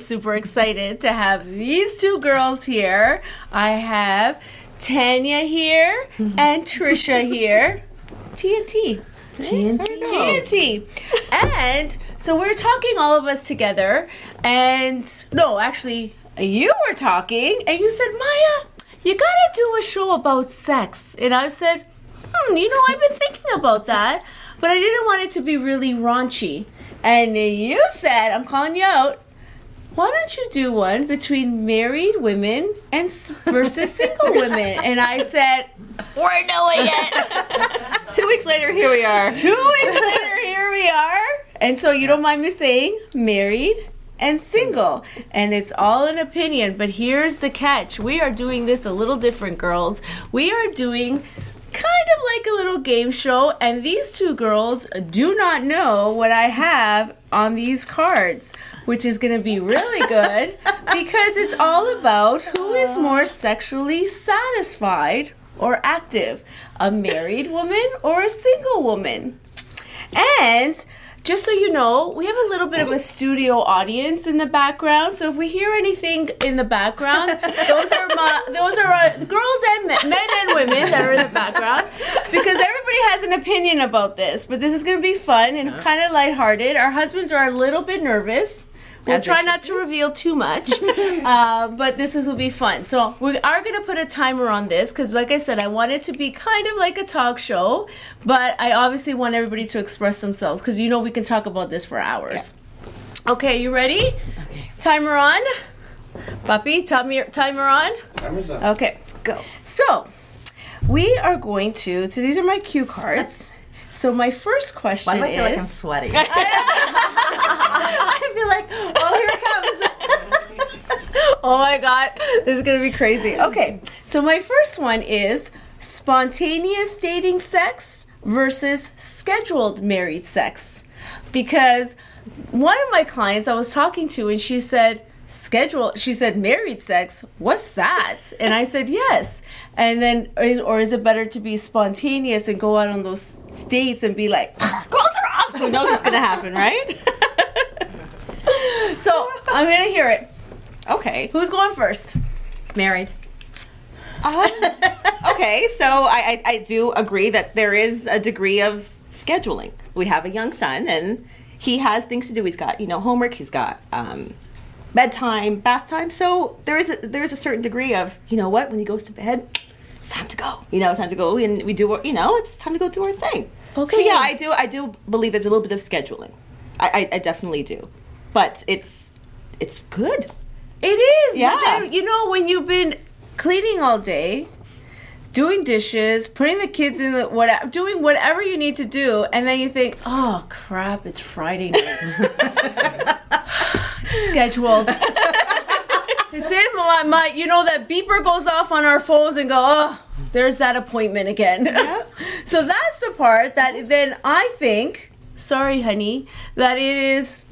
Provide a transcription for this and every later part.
super excited to have these two girls here. I have Tanya here and Trisha here. TNT. TNT. TNT. And so we're talking, all of us together, and no, actually, you were talking, and you said, Maya, you gotta do a show about sex. And I said, hmm, you know, I've been thinking about that, but I didn't want it to be really raunchy. And you said, I'm calling you out. Why don't you do one between married women and s- versus single women? And I said, we're doing it. Two weeks later, here we are. Two weeks later, here we are. And so you don't mind me saying married and single. And it's all an opinion. But here's the catch we are doing this a little different, girls. We are doing kind of like a little game show. And these two girls do not know what I have on these cards. Which is going to be really good because it's all about who is more sexually satisfied or active, a married woman or a single woman. And just so you know, we have a little bit of a studio audience in the background. So if we hear anything in the background, those are my those are our girls and men, men and women that are in the background because everybody has an opinion about this. But this is going to be fun and kind of lighthearted. Our husbands are a little bit nervous. We'll try not to reveal too much, uh, but this is will be fun. So we are going to put a timer on this because, like I said, I want it to be kind of like a talk show, but I obviously want everybody to express themselves because you know we can talk about this for hours. Okay, you ready? Okay. Timer on. Puppy, timer timer on. Timer's up. Okay, let's go. So we are going to. So these are my cue cards. So my first question Why do I feel like I'm is. sweating? I feel like, oh, here it comes. oh my god, this is gonna be crazy. Okay, so my first one is spontaneous dating sex versus scheduled married sex. Because one of my clients I was talking to, and she said, schedule she said married sex what's that and i said yes and then or is it better to be spontaneous and go out on those dates and be like clothes are off Who knows what's going to happen, right? so i'm gonna hear it okay. who's going first Married. Um, okay, so I, I, I do agree that there is a degree of scheduling. We have a young son, and he has things to do. He's got you know homework. He's got um, bedtime, bath time. So there is a, there is a certain degree of you know what when he goes to bed, it's time to go. You know, it's time to go, and we do our- you know it's time to go do our thing. Okay. So yeah, I do I do believe there's a little bit of scheduling. I, I, I definitely do, but it's it's good. It is. Yeah. Then, you know, when you've been cleaning all day, doing dishes, putting the kids in the whatever, doing whatever you need to do, and then you think, oh crap, it's Friday night. It's scheduled. it's in my, my, you know, that beeper goes off on our phones and go, oh, there's that appointment again. so that's the part that then I think, sorry, honey, that it is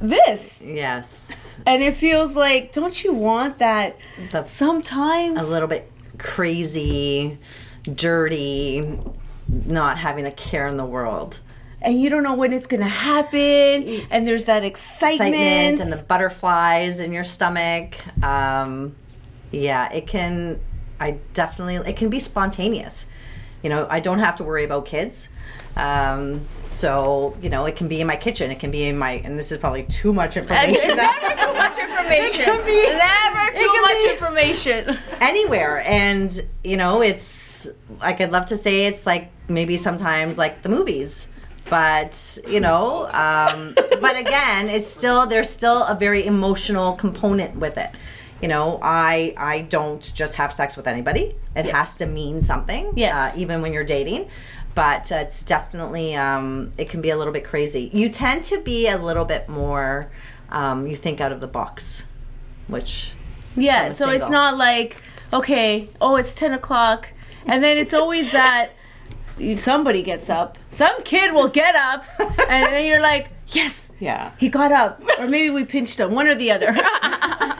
this. Yes. And it feels like, don't you want that The- sometimes? A little bit crazy, dirty, not having a care in the world. and you don't know when it's gonna happen, and there's that excitement. Excitement and the butterflies in your stomach. Um, yeah, it can. I definitely. It can be spontaneous. You know, I don't have to worry about kids. Um, so you know, it can be in my kitchen. It can be in my. And this is probably too much information. never too much information. It can be- never too much be- information. anywhere and you know it's like I'd love to say it's like maybe sometimes like the movies but you know um, but again it's still there's still a very emotional component with it you know i i don't just have sex with anybody it Yes. has to mean something Yes. uh, even when you're dating but uh, it's definitely um, it can be a little bit crazy you tend to be a little bit more um, you think out of the box which Yeah, so it's not like okay, oh, it's ten o'clock, and then it's always that somebody gets up, some kid will get up, and then you're like, yes, Yeah. he got up, or maybe we pinched him, one or the other.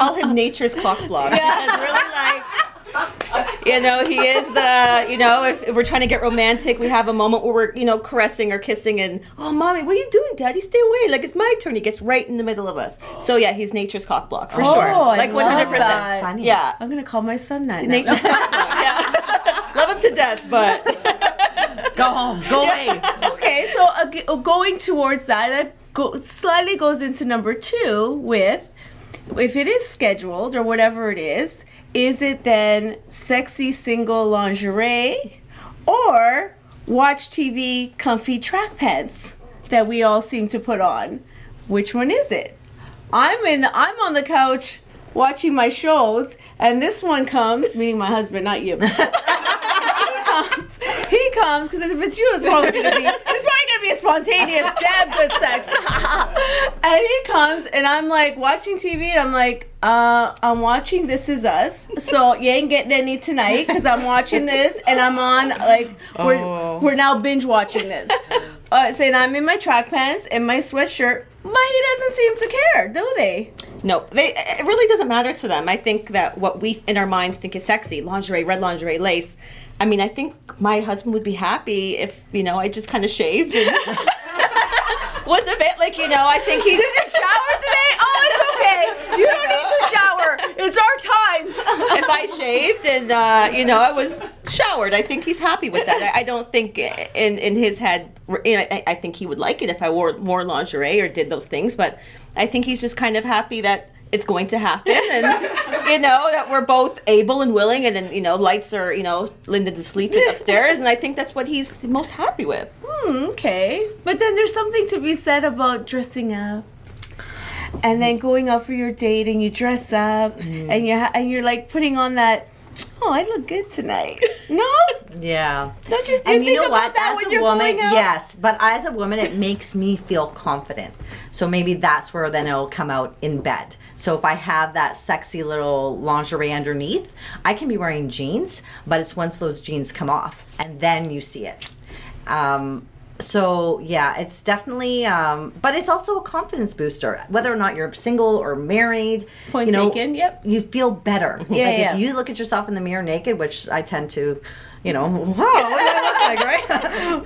I call him nature's clock block. Yeah. It's really like You know, he is the, you know, if, if we're trying to get romantic, we have a moment where we're, you know, caressing or kissing and, oh, mommy, what are you doing, daddy? Stay away. Like, it's my turn. He gets right in the middle of us. So, yeah, he's nature's cock block for Oh, sure. I Like, love 100%. that. Funny. Yeah. I'm gonna call my son that. now. Nature's cock block. Yeah. Love him to death, but. Go home. Go away. okay, so uh, uh, going towards that, that go, slightly goes into number two with if it is scheduled or whatever it is, is it then sexy single lingerie or watch TV comfy track pants that we all seem to put on? Which one is it? I'm in. I'm on the couch watching my shows, and this one comes, meaning my husband, not you. he comes. He comes because if it's you, it's probably gonna be. It's probably gonna be a spontaneous, damn good sex. and he comes, and I'm like watching TV, and I'm like, uh, I'm watching This Is Us, so you ain't getting any tonight because I'm watching this, and I'm on like we're Oh. we're now binge watching this. Uh, so and I'm in my track pants and my sweatshirt, but he doesn't seem to care, do they? No, they. It really doesn't matter to them. I think that what we in our minds think is sexy, lingerie, red lingerie, lace. I mean, I think my husband would be happy if you know I just kind of shaved and was a bit like you know. I think he. Did you shower today? Oh, it's okay. You don't need to shower. It's our time. if I shaved and uh, you know I was showered, I think he's happy with that. I, I don't think in in his head, you know, I, I think he would like it if I wore more lingerie or did those things. But I think he's just kind of happy that it's going to happen, and you know that we're both able and willing, and then you know lights are you know Linda to sleep upstairs, and I think that's what he's most happy with. Hmm, okay. But then there's something to be said about dressing up. And then going out for your date and you dress up and you ha- and you're like putting on that oh I look good tonight. No? Yeah. Don't you, you and you know about what? that As when a you're woman, going out? yes, but as a woman, it makes me feel confident. So maybe that's where then it'll come out in bed. So if I have that sexy little lingerie underneath, I can be wearing jeans, but it's once those jeans come off and then you see it. Um, so yeah, it's definitely, um, but it's also a confidence booster. Whether or not you're single or married, Point you know, taken, yep. you feel better. Yeah, like yeah. if you look at yourself in the mirror naked, which I tend to, you know, whoa, what do I look like,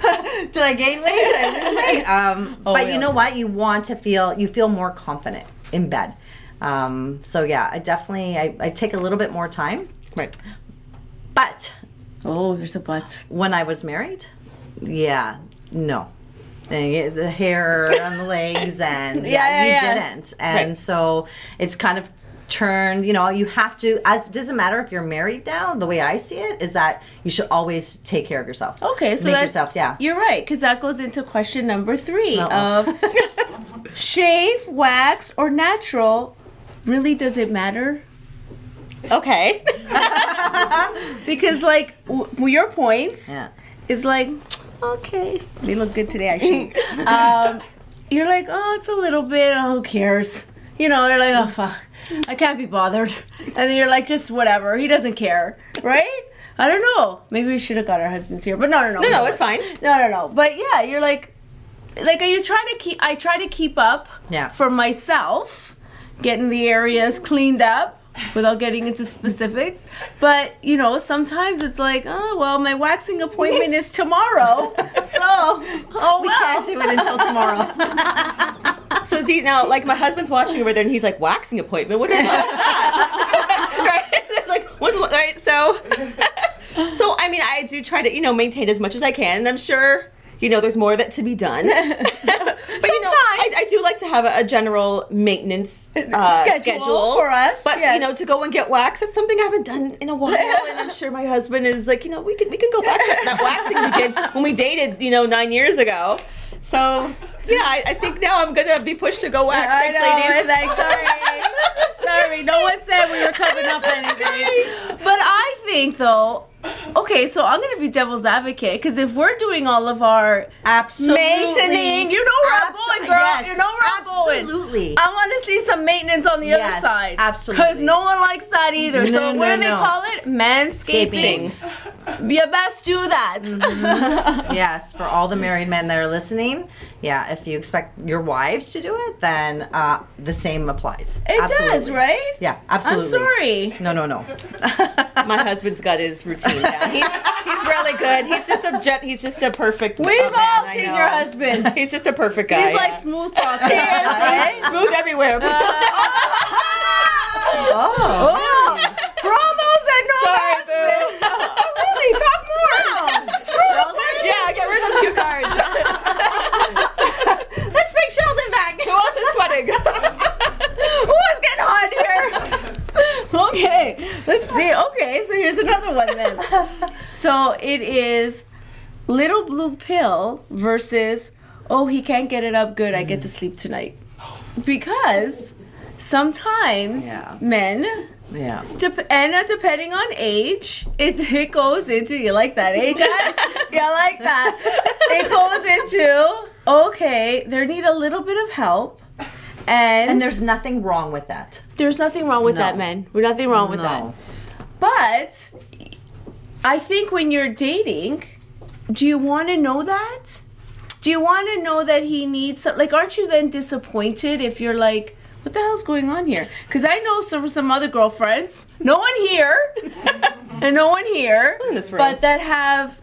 right? Did I gain weight? Did I lose weight? Um, Oh, but yeah. you know what? You want to feel, you feel more confident in bed. Um, so yeah, I definitely, I, I take a little bit more time. Right. But Oh, there's a but. when I was married, yeah, no. The the hair on the legs, and yeah, Yeah, yeah, you didn't, and Right. so it's kind of turned. You know, you have to. As it doesn't matter if you're married now. The way I see it is that you should always take care of yourself. Okay, so make that, yourself, yeah. You're right, because that goes into question number 3 Uh-oh. of shave, wax, or natural. Really, does it matter? Okay. Because, like, w- your points Yeah. is like, okay, they look good today, I um, you're like, oh, it's a little bit, oh, who cares? You know, you're like, oh, fuck, I can't be bothered. And then you're like, just whatever, he doesn't care, right? I don't know. Maybe we should have got our husbands here, but no, no, no. No, no, it's fine. No, no, no. But yeah, you're like, like are you try to keep. I try to keep up. Yeah. For myself, getting the areas cleaned up without getting into specifics. But you know, sometimes it's like, oh well, my waxing appointment is tomorrow, so oh We well. can't do it until tomorrow. So see now, like my husband's watching over there, and he's like, "Waxing appointment? What the hell is that?" right? It's like, when's right? So, so I mean, I do try to you know maintain as much as I can, and I'm sure you know there's more that to be done. But you know, I, do like to have a, a general maintenance uh, Schedule schedule, for us, But yes. you know, to go and get waxed, that's something I haven't done in a while, and I'm sure my husband is like, you know, we can we can go back to that, that waxing we did when we dated, you know, nine years ago. So. Yeah, I, I think now I'm gonna be pushed to go wax. I Thanks, know. ladies. Like, sorry, sorry. No one said we were coming up anything. But I think though. Okay, so I'm gonna be devil's advocate because if we're doing all of our Absolutely. maintaining, you know where I'm Abso- going, girl. yes, you know where I'm going. absolutely. I want to see some maintenance on the other side. absolutely. Because no one likes that either. No, so no, what do they no. call it? Manscaping. Scaping. You best do that. yes, for all the married men that are listening, yeah, if you expect your wives to do it, then uh, the same applies. It Absolutely. does, right? Yeah, absolutely. I'm sorry. No, no, no. My husband's got his routine down. He's, he's really good. He's just a. He's just a perfect. We've uh, man, all I seen your husband. He's just a perfect guy. He's like smooth talking. He is, right? he's smooth everywhere. Oh. Oh, for all those that know Sorry, husband. Oh, really? Talk more. Screw yeah, get rid of those two cards. Let's bring Sheldon back. Who else is sweating? Ooh, it's getting hot here. Okay, let's see. Okay, so here's another one then. So it is little blue pill versus oh he can't get it up good. I get to sleep tonight because sometimes Yeah. men. Yeah. Dep- and uh, depending on age, it, it goes into you like that, eh, guys? yeah, like that. It goes into okay, they need a little bit of help, and, And there's nothing wrong with that. there's nothing wrong with No. that, men. There's nothing wrong with that. But I think when you're dating, do you want to know that? Do you want to know that he needs some, like aren't you then disappointed if you're like what the hell's going on here? Because I know some some other girlfriends, no one here, and no one here, but that have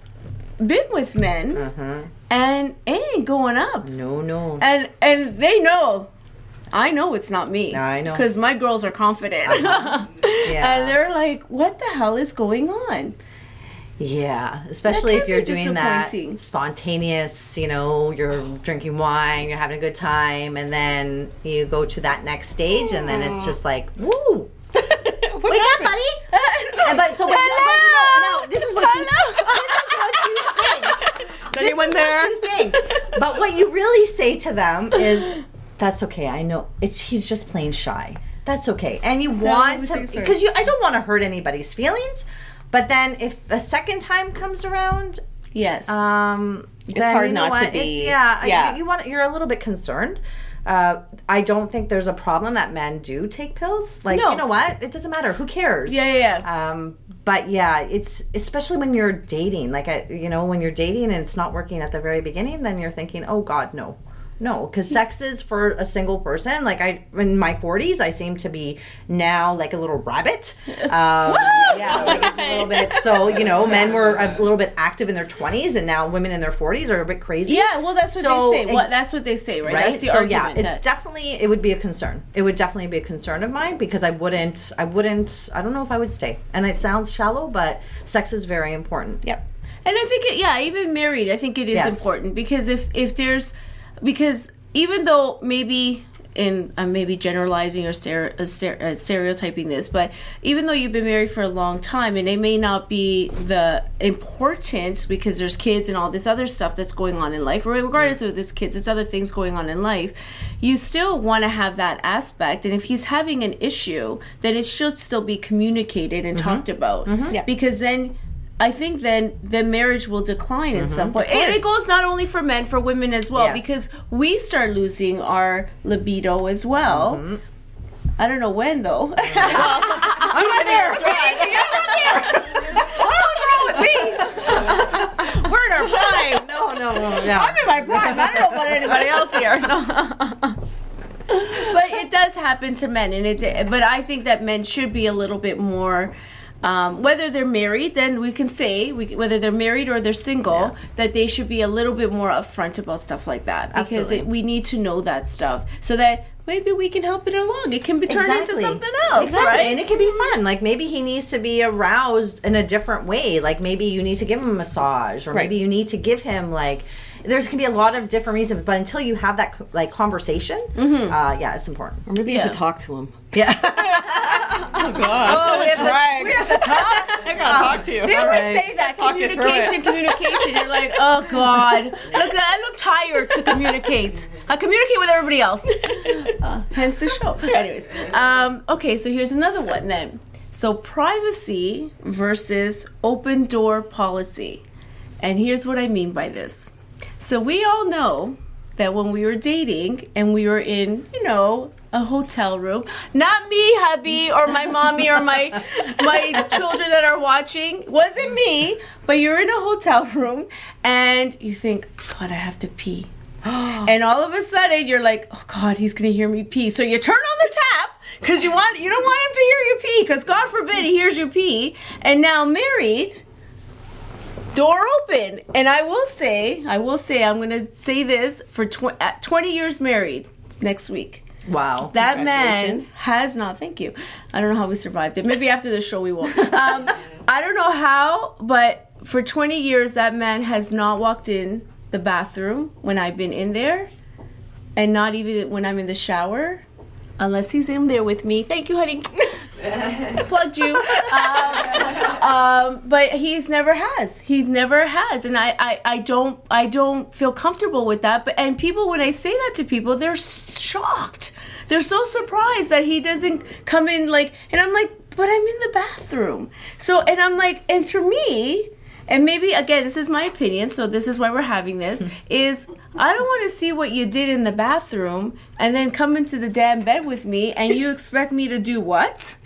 been with men Uh-huh. and it ain't going up, No, no. and and they know. I know it's not me. I know. because my girls are confident, Yeah. and they're like, "What the hell is going on?" Yeah, especially if you're doing that spontaneous, you know, you're drinking wine, you're having a good time, and then you go to that next stage, and then it's mm. just like, woo! Wake up, buddy! And but so, but, but you know, no, this is what you, this is what you. Is anyone there? What. But what you really say to them is, "That's okay. I know it's he's just plain shy. That's okay." And you So want to because you I don't want to hurt anybody's feelings. But then if a second time comes around, Yes. um, then hard you know not to be- It's, yeah, yeah. You, you want you're a little bit concerned. Uh, I don't think there's a problem that men do take pills. Like No. you know what? It doesn't matter. Who cares? yeah, yeah, yeah. Um, but yeah, it's especially when you're dating. Like I, you know, when you're dating and it's not working at the very beginning, then you're thinking, oh God, no. No, because sex is for a single person. Like I, in my 40s, I seem to be now like a little rabbit. Um, yeah, like a little bit. So you know, men were a little bit active in their 20s, and now women in their 40s are a bit crazy. yeah, well, that's what So, they say. What that's what they say, right? Right. So yeah, it's that- definitely it would be a concern. It would definitely be a concern of mine because I wouldn't. I wouldn't. I don't know if I would stay. And it sounds shallow, but sex is very important. Yep. And I think it, yeah, even married, I think it is Yes. important because if if there's because even though maybe in I'm maybe generalizing or stere- uh, stere- uh, stereotyping this, but even though you've been married for a long time and it may not be the important because there's kids and all this other stuff that's going on in life, or regardless of it's kids, it's other things going on in life, you still want to have that aspect. And if he's having an issue, then it should still be communicated and talked about Yeah. because then I think then the marriage will decline at some mm-hmm. point. And it goes not only for men, for women as well, Yes. because we start losing our libido as well. Mm-hmm. I don't know when though. I'm not there. Wrong with me? We're in our prime. No, no, no, no. I'm in my prime. I don't know about anybody else here. but it does happen to men, and it. But I think that men should be a little bit more. Um, whether they're married, then we can say we, whether they're married or they're single, that they should be a little bit more upfront about stuff like that because it, we need to know that stuff so that maybe we can help it along. It can be turned into something else, Exactly. right? And it can be fun. Like maybe he needs to be aroused in a different way. Like maybe you need to give him a massage, or Right. maybe you need to give him like. There's can be a lot of different reasons, but until you have that like conversation, uh, yeah, it's important. Or maybe you Yeah. have to talk to him. Yeah. Oh God. Oh, we have to- right. we have to talk. I gotta talk to you. They always right. say that Talk you communication, communication. You're like, oh god, look, I look tired to communicate. I communicate with everybody else. Uh, hence the show. Anyways, um, okay, so here's another one then. So privacy versus open door policy, and here's what I mean by this. So we all know that when we were dating and we were in, you know, a hotel room. Not me, hubby, or my mommy, or my my children that are watching. Wasn't me, but you're in a hotel room and you think, God, I have to pee. and all of a sudden you're like, oh God, he's gonna hear me pee. So you turn on the tap because you want you don't want him to hear you pee because God forbid he hears you pee. And now married, door open. And I will say, I will say, I'm gonna say this for tw- 20 years married. It's next week. Wow. That man has not. Thank you. I don't know how we survived it. Maybe after the show we won't. Um, I don't know how, but for 20 years that man has not walked in the bathroom when I've been in there, and not even when I'm in the shower, unless he's in there with me. Thank you, honey. Plugged you. Um, um, but he's never has. He never has, and I, I, I don't, I don't feel comfortable with that. But and people, when I say that to people, they're shocked. They're so surprised that he doesn't come in like, and I'm like, but I'm in the bathroom. So, and I'm like, and for me, and maybe again, this is my opinion, so this is why we're having this. Hmm. Is I don't want to see what you did in the bathroom and then come into the damn bed with me and you expect me to do what?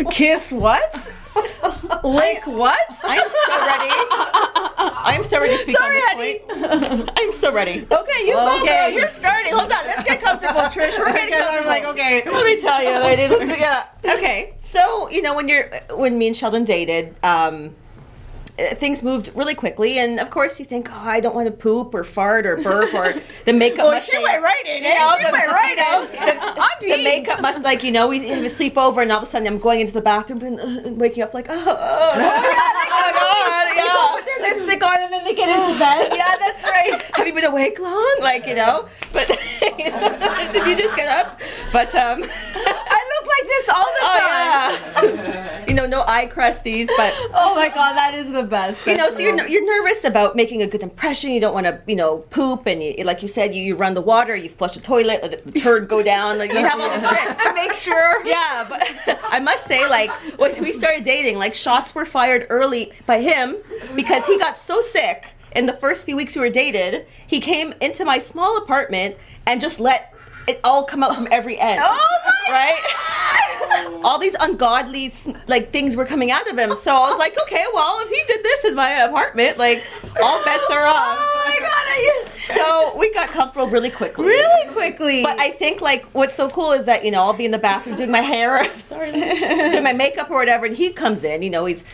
Kiss what? Lick what? I'm so ready. I'm so ready to speak Sorry, on honey. this point. I'm so ready. Okay, you go, Okay. girl. You're starting. Hold on. Let's get comfortable, Trish. We're getting comfortable. I'm like, okay. Let me tell you, ladies. is- yeah. Okay. So you know when you're when me and Sheldon dated, um, things moved really quickly, and of course you think, oh, I don't want to poop or fart or burp or the makeup. Oh, must she went right in. You eh? know, she the, went right you know, in. the, the makeup must like you know we have a sleepover, and all of a sudden I'm going into the bathroom and, uh, and waking up like, oh, oh, oh, my god, They go yeah. with their lipstick on and then they get into bed. Yeah, that's right. Have you been awake long? Like you know, but did you just get up? But um. I look like this all the time. Oh yeah. you know, no eye crusties, but Oh my god, that is the best. you know, so you're you're nervous about making a good impression. You don't want to, you know, poop, and you, like you said, you, you run the water, you flush the toilet, let the turd go down. Like you have all these tricks. to make sure. Yeah, but I must say, like when we started dating, like shots were fired early by him because he got so sick in the first few weeks we were dated. He came into my small apartment and just let it all come out from every end. Oh my right? all these ungodly like things were coming out of him. So I was like, okay, well, if he did this in my apartment, like all bets are off. Oh my god, I used So we got comfortable really quickly. really quickly. But I think like what's so cool is that you know I'll be in the bathroom doing my hair, sorry, doing my makeup or whatever, and he comes in. You know he's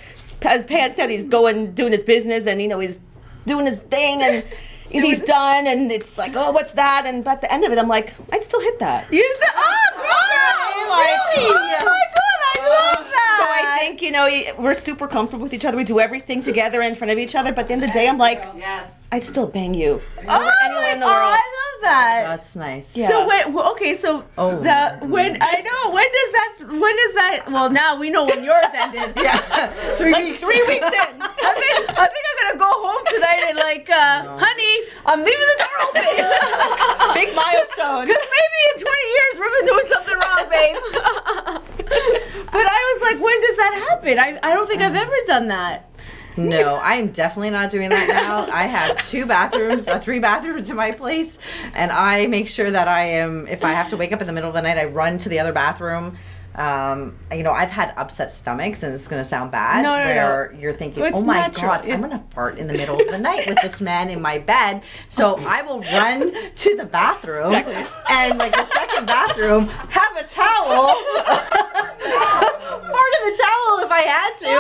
as Pat said he's going doing his business, and you know he's doing his thing, and, and he's done, and it's like oh what's that? And but at the end of it, I'm like I'd still hit that. you said, oh, girl, Like- really? Oh my god, I love that. So I think you know we're super comfortable with each other. We do everything together in front of each other. But at the end of the day, I'm like Yes. I'd still bang you oh, anywhere in the oh, world. I love that. That's nice. Yeah. So when well, okay, so Oh. the when I know when does that when does that well now we know when yours ended. Yeah. Three Like weeks. three weeks in. I think I think I'm gonna go home tonight and like, uh, honey, I'm leaving the door open. Big milestone. Because maybe in 20 years we've been doing something wrong, babe. but I was like, when does that happen? I, I don't think I've ever done that. No, I'm definitely not doing that now. I have two bathrooms, uh, three bathrooms in my place, and I make sure that I am. If I have to wake up in the middle of the night, I run to the other bathroom. Um, you know, I've had upset stomachs, and it's going to sound bad. No, no, no. where you're thinking, It's "Oh my natural. gosh, I'm going to fart in the middle of the night with this man in my bed." So I will run to the bathroom, and like the second bathroom, have a towel, fart in the towel if I had to.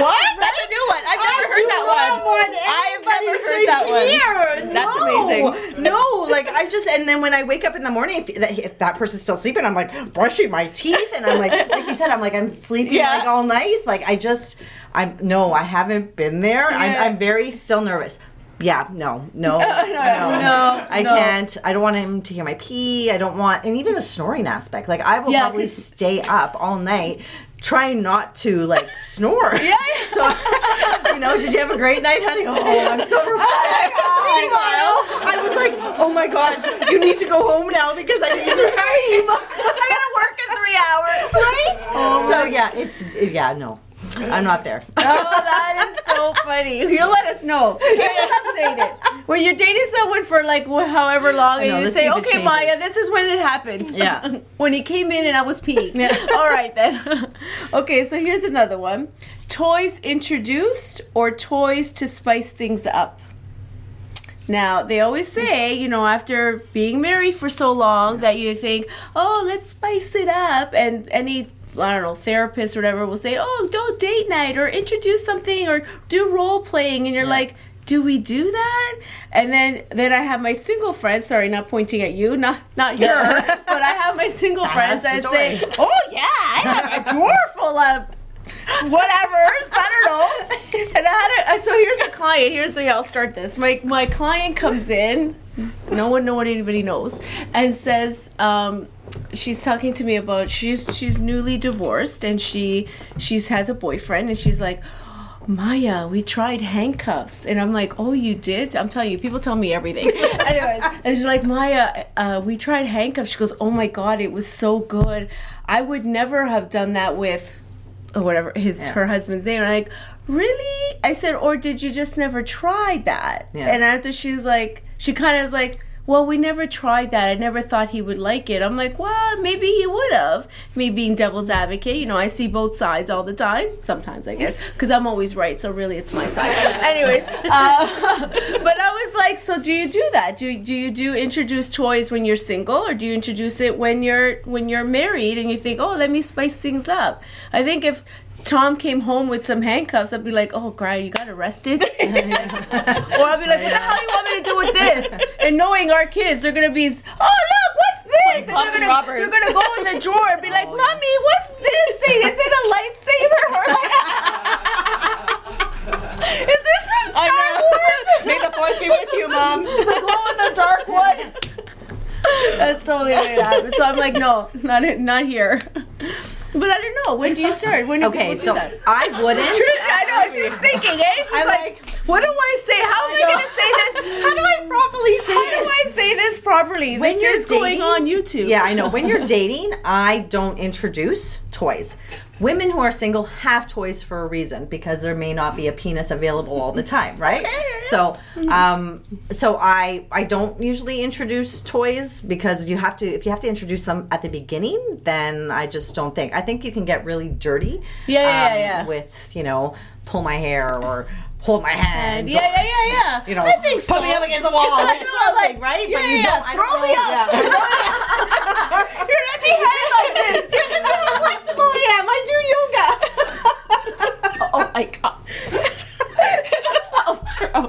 What? That's a new one. I've never I heard do that not one. want I have never heard to that one. That's no. amazing. No, like I just and then when I wake up in the morning, if that, if that person's still sleeping, I'm like brushing my teeth, and I'm like, like you said, I'm like I'm sleeping Yeah. like all nice. Like I just, I'm no, I haven't been there. Yeah. I'm, I'm very still nervous. Yeah, no, no, no, no, I no. can't. I don't want him to hear my pee. I don't want, and even the snoring aspect. Like I will Yeah, probably stay up all night trying not to like snore. Yeah, yeah. So, you know, did you have a great night, honey? Oh, I'm so refreshed. Meanwhile, I was like, oh my god, you need to go home now because I need to sleep. Work in three hours. right? so oh yeah, it's it- yeah, no, I'm not there. Oh, that is so funny. You'll let us know. Keep us updated. when you're dating someone for like however long, know, and you say, see if it "Okay, Maya, this is when it happened." Yeah. when he came in and I was peeing. All right then. okay, so here's another one: toys introduced or toys to spice things up. Now, they always say, you know, after being married for so long that you think, oh, let's spice it up. And any, I don't know, therapist or whatever will say, oh, don't date night or introduce something or do role playing. And you're like, do we do that? And then then I have my single friends, sorry, not pointing at you, not not your, but I have my single friends that say, oh yeah, I have a drawer full of whatever. I don't know. And I had a, so here's a client. Here's the I'll start this. My my client comes in. No one, no one, anybody knows, and says. Um, She's talking to me about she's she's newly divorced and she she's has a boyfriend and she's like, Maya, we tried handcuffs. And I'm like, oh, you did? I'm telling you, people tell me everything. Anyways, and she's like, Maya, uh, we tried handcuffs. She goes, oh my God, it was so good. I would never have done that with or whatever his Yeah. her husband's name. And I'm like, really? I said, or did you just never try that? Yeah. And after she was like, she kind of was like, well, we never tried that. I never thought he would like it. I'm like, well, maybe he would have. Me being devil's advocate, you know, I see both sides all the time. Sometimes, I guess, because I'm always right. So really, it's my side. Anyways, uh, but I was like, so do you do that? Do do you do introduce toys when you're single, or do you introduce it when you're when you're married and you think, oh, let me spice things up? I think if Tom came home with some handcuffs, I'd be like, "Oh, great, you got arrested," or I'd be like, "What the hell do you want me to do with this?" And knowing our kids, they're gonna be, "Oh, look, what's this?" and they're and gonna, they're gonna go in the drawer and be like, oh, "Mommy, what's this thing? Is it a lightsaber?" Or like, Is this from Star I Wars? know. May the force be with you, mom. the glow in the dark one. That's totally what happened. So I'm like, no, not not here. Know. When do you start? When do Okay, people so that? I wouldn't. I know she's thinking, eh? She's I'm like, like, what do I say? How am I, know. going to say this? How do I properly say this? How this? do I say this properly? When this you're is going dating- on YouTube. Yeah, I know. When you're dating, I don't introduce toys. Women who are single have toys for a reason because there may not be a penis available all the time, right? So, um, so I I don't usually introduce toys because you have to if you have to introduce them at the beginning, then I just don't think. I think you can get really dirty. Yeah, yeah, um, yeah, yeah. With you know, pull my hair or hold my hand. Yeah, or, yeah, yeah, yeah. You know, I think so. put me up against the wall. I It's know, something, like, right? yeah, but you yeah, don't. I throw don't me up. Yeah. You're me hang like this. That's how flexible I am. I do yoga. Oh my god. That's so true.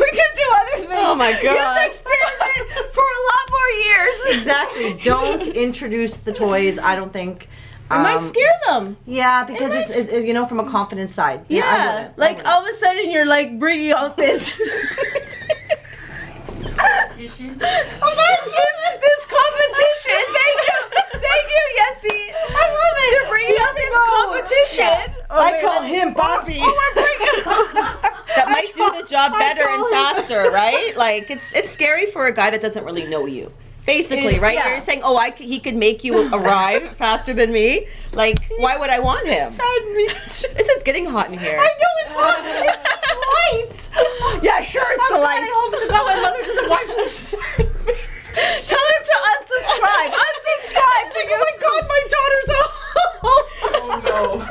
We can do other things. Oh my god. You have to experiment for a lot more years. exactly. Don't introduce the toys. I don't think. It might um, scare them. Yeah, because It it's, it's, you know from a confidence side. Yeah, I wouldn't. I like wouldn't. all of a sudden you're like bringing out this. Competition. Imagine this competition. Thank you, thank you, Yessie. I love it. You're bringing out this competition. Oh, I wait, call let- him Bobby. Oh, we're bringing. That might do the job better call and him- faster, right? Like it's it's scary for a guy that doesn't really know you. Basically, right? Yeah. You're saying, "Oh, I c- he could make you arrive faster than me." Like, why would I want him? This is getting hot in here. I know it's hot. It's the lights. yeah, sure, it's the I'm lights. glad I hope to God my mother doesn't watch this. Tell her to unsubscribe. unsubscribe to oh my God, my daughter's home.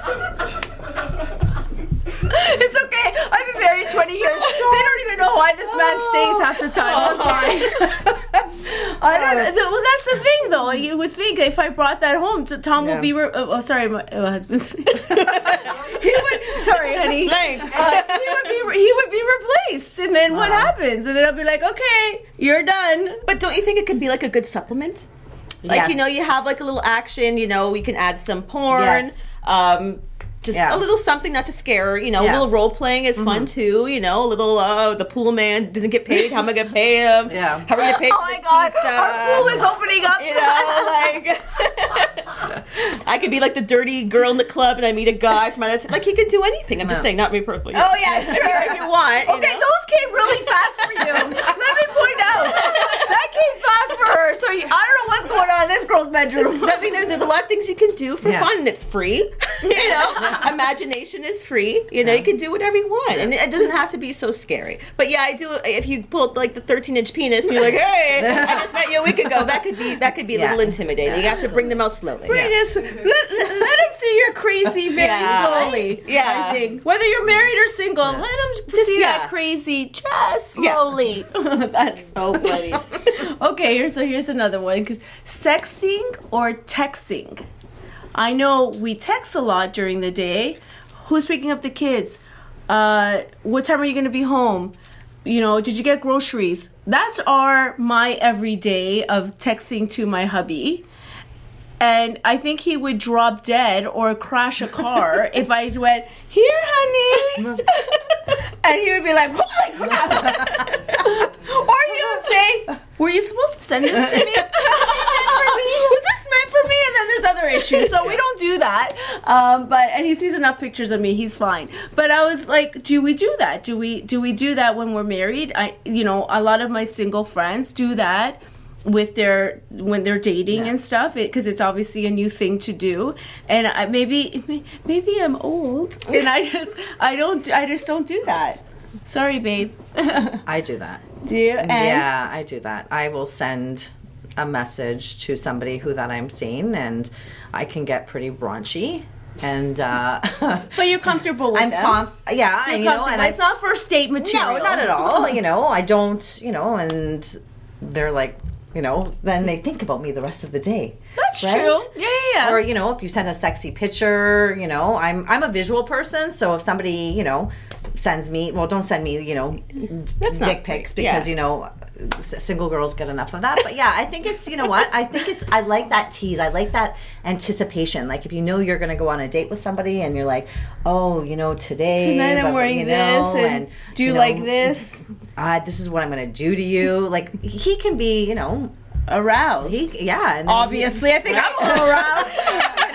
It's okay. I've been married 20 years. They don't even know why this man stays half the time. I'm fine. I don't, th- well, that's the thing, though. You would think if I brought that home, Tom Yeah. would be. Re- oh, sorry, my, my husband's. he would. Sorry, honey. Uh, he would be. re- He would be replaced, and then what happens? And then I'll be like, okay, you're done. But don't you think it could be like a good supplement? Like you know, you have like a little action. You know, we can add some porn. Yes. Um, just Yeah. a little something not to scare her. You know, Yeah. a little role playing is fun too. You know, a little uh, the pool man didn't get paid. How am I gonna pay him? Yeah. How are you gonna pay? Oh my God, pizza? our pool is opening up. You know, like I could be like the dirty girl in the club, and I meet a guy from out of like he could do anything. I'm just saying, not me personally. Oh yeah, sure. if sure. you want. you Okay, know. those came really fast for you. Let me point out that came fast for her. So you, I don't know what's going on in this girl's bedroom. I mean, there's, there's a lot of things you can do for Yeah. fun, and it's free. you know, imagination is free. You know, you can do whatever you want, and it doesn't have to be so scary. But yeah, I do. If you pull like the 13 inch penis, and you're like, "Hey, I just met you a week ago," that could be that could be a little intimidating. You have to bring them out slowly. Bring us- let, let him see your crazy very Yeah. slowly. Yeah. I think whether you're married or single, let him see yeah. that crazy just Yeah. slowly. That's so funny. okay, here's so here's another one: sexting or texting. I know we text a lot during the day. Who's picking up the kids? Uh, what time are you going to be home? You know, did you get groceries? That's our my everyday of texting to my hubby. And I think he would drop dead or crash a car if I went, Here, honey. and he would be like, Holy crap. or he would say, Were you supposed to send this to me? Was this meant for me? And then there's other issues. So we don't do that. Um, but and he sees enough pictures of me, he's fine. But I was like, do we do that? Do we do we do that when we're married? I you know, a lot of my single friends do that with their when they're dating and stuff because it's obviously a new thing to do and I, maybe maybe i'm old and i just i don't i just don't do that sorry babe I do that. do you and Yeah, I do that. I will send a message to somebody who that I'm seeing, and I can get pretty raunchy. And uh, but you're comfortable with I'm them comp- yeah, You're you know, and I it's not first date material no, not at all. You know, I don't. You know, and they're like, you know, then they think about me the rest of the day. that's right? true yeah yeah, yeah. Or you know, if you send a sexy picture, you know, I'm I'm a visual person, so if somebody you know sends me, well, don't send me, you know, That's not dick pics because Yeah. you know single girls get enough of that. But yeah, I think it's you know what I think it's I like that tease. I like that anticipation. Like if you know you're going to go on a date with somebody and you're like, oh, you know, today tonight i'm but, wearing you this know, and, do you, know, like this Uh, this is what I'm going to do to you. Like he can be, you know, aroused he yeah. And obviously i think i'm aroused know, and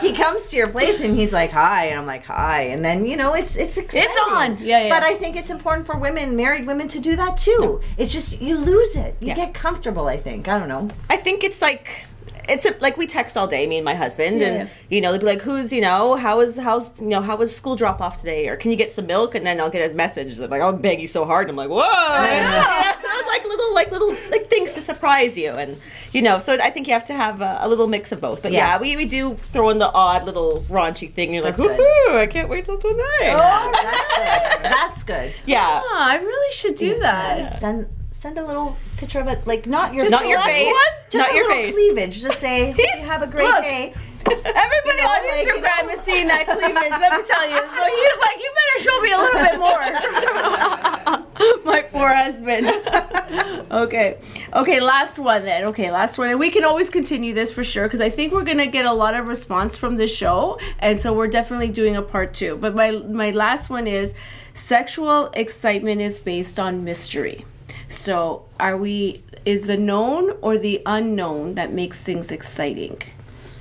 he comes to your place and he's like, "Hi," and I'm like, "Hi," and then you know, it's it's exciting. It's on. Yeah, yeah. But I think it's important for women, married women, to do that too. It's just you lose it. You Yeah. get comfortable. I think. I don't know. I think it's like it's a, like we text all day, me and my husband, Yeah. and you know they'll be like, "Who's you know how is how's you know how was school drop off today?" Or can you get some milk? And then I'll get a message that like, "I'll beg you so hard." And I'm like, "Whoa!" Yeah, it's like little like little like things to surprise you, and you know. So I think you have to have a, a little mix of both. But yeah, Yeah. we, we do throw in the odd little raunchy thing. You're like, That's good. "Woohoo! I can't wait till tonight." Oh. That's good. That's good. Yeah. Oh, i really should do that Send send a little picture of it, like not your Just Not your face. one? just Not a your little face. cleavage. Just say, "Hope He's- you have a great look. day." Everybody You know, on like, you Instagram know. is seeing that cleavage. Let me tell you. So he's like, "You better show me a little bit more." My poor husband. okay, okay. Last one then. Okay, last one, and we can always continue this for sure because I think we're gonna get a lot of response from this show, and so we're definitely doing a part two. But my my last one is sexual excitement is based on mystery. So are we? Is the known or the unknown that makes things exciting?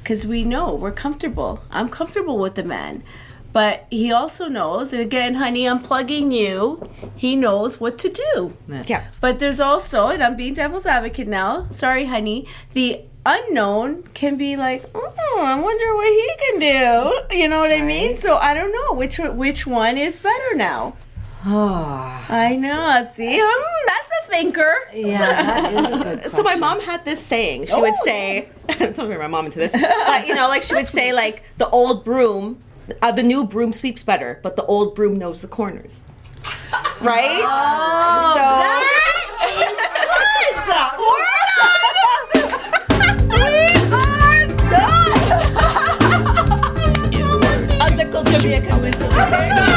because we know we're comfortable. I'm comfortable with the man. But he also knows, and again, honey, I'm plugging you. He knows what to do. Yeah. But there's also, and I'm being devil's advocate now. Sorry, honey. The unknown can be like, oh, I wonder what he can do. You know what I mean? So I don't know which one- which one is better now. I know. See, um, that's a thinker. Yeah, so my mom had this saying. She oh, would say, oh. "I'm talking my mom into this," but you know, like she would say, like the old broom, uh, the new broom sweeps better, but the old broom knows the corners, right? Oh, so. That is good. We're done. A coming.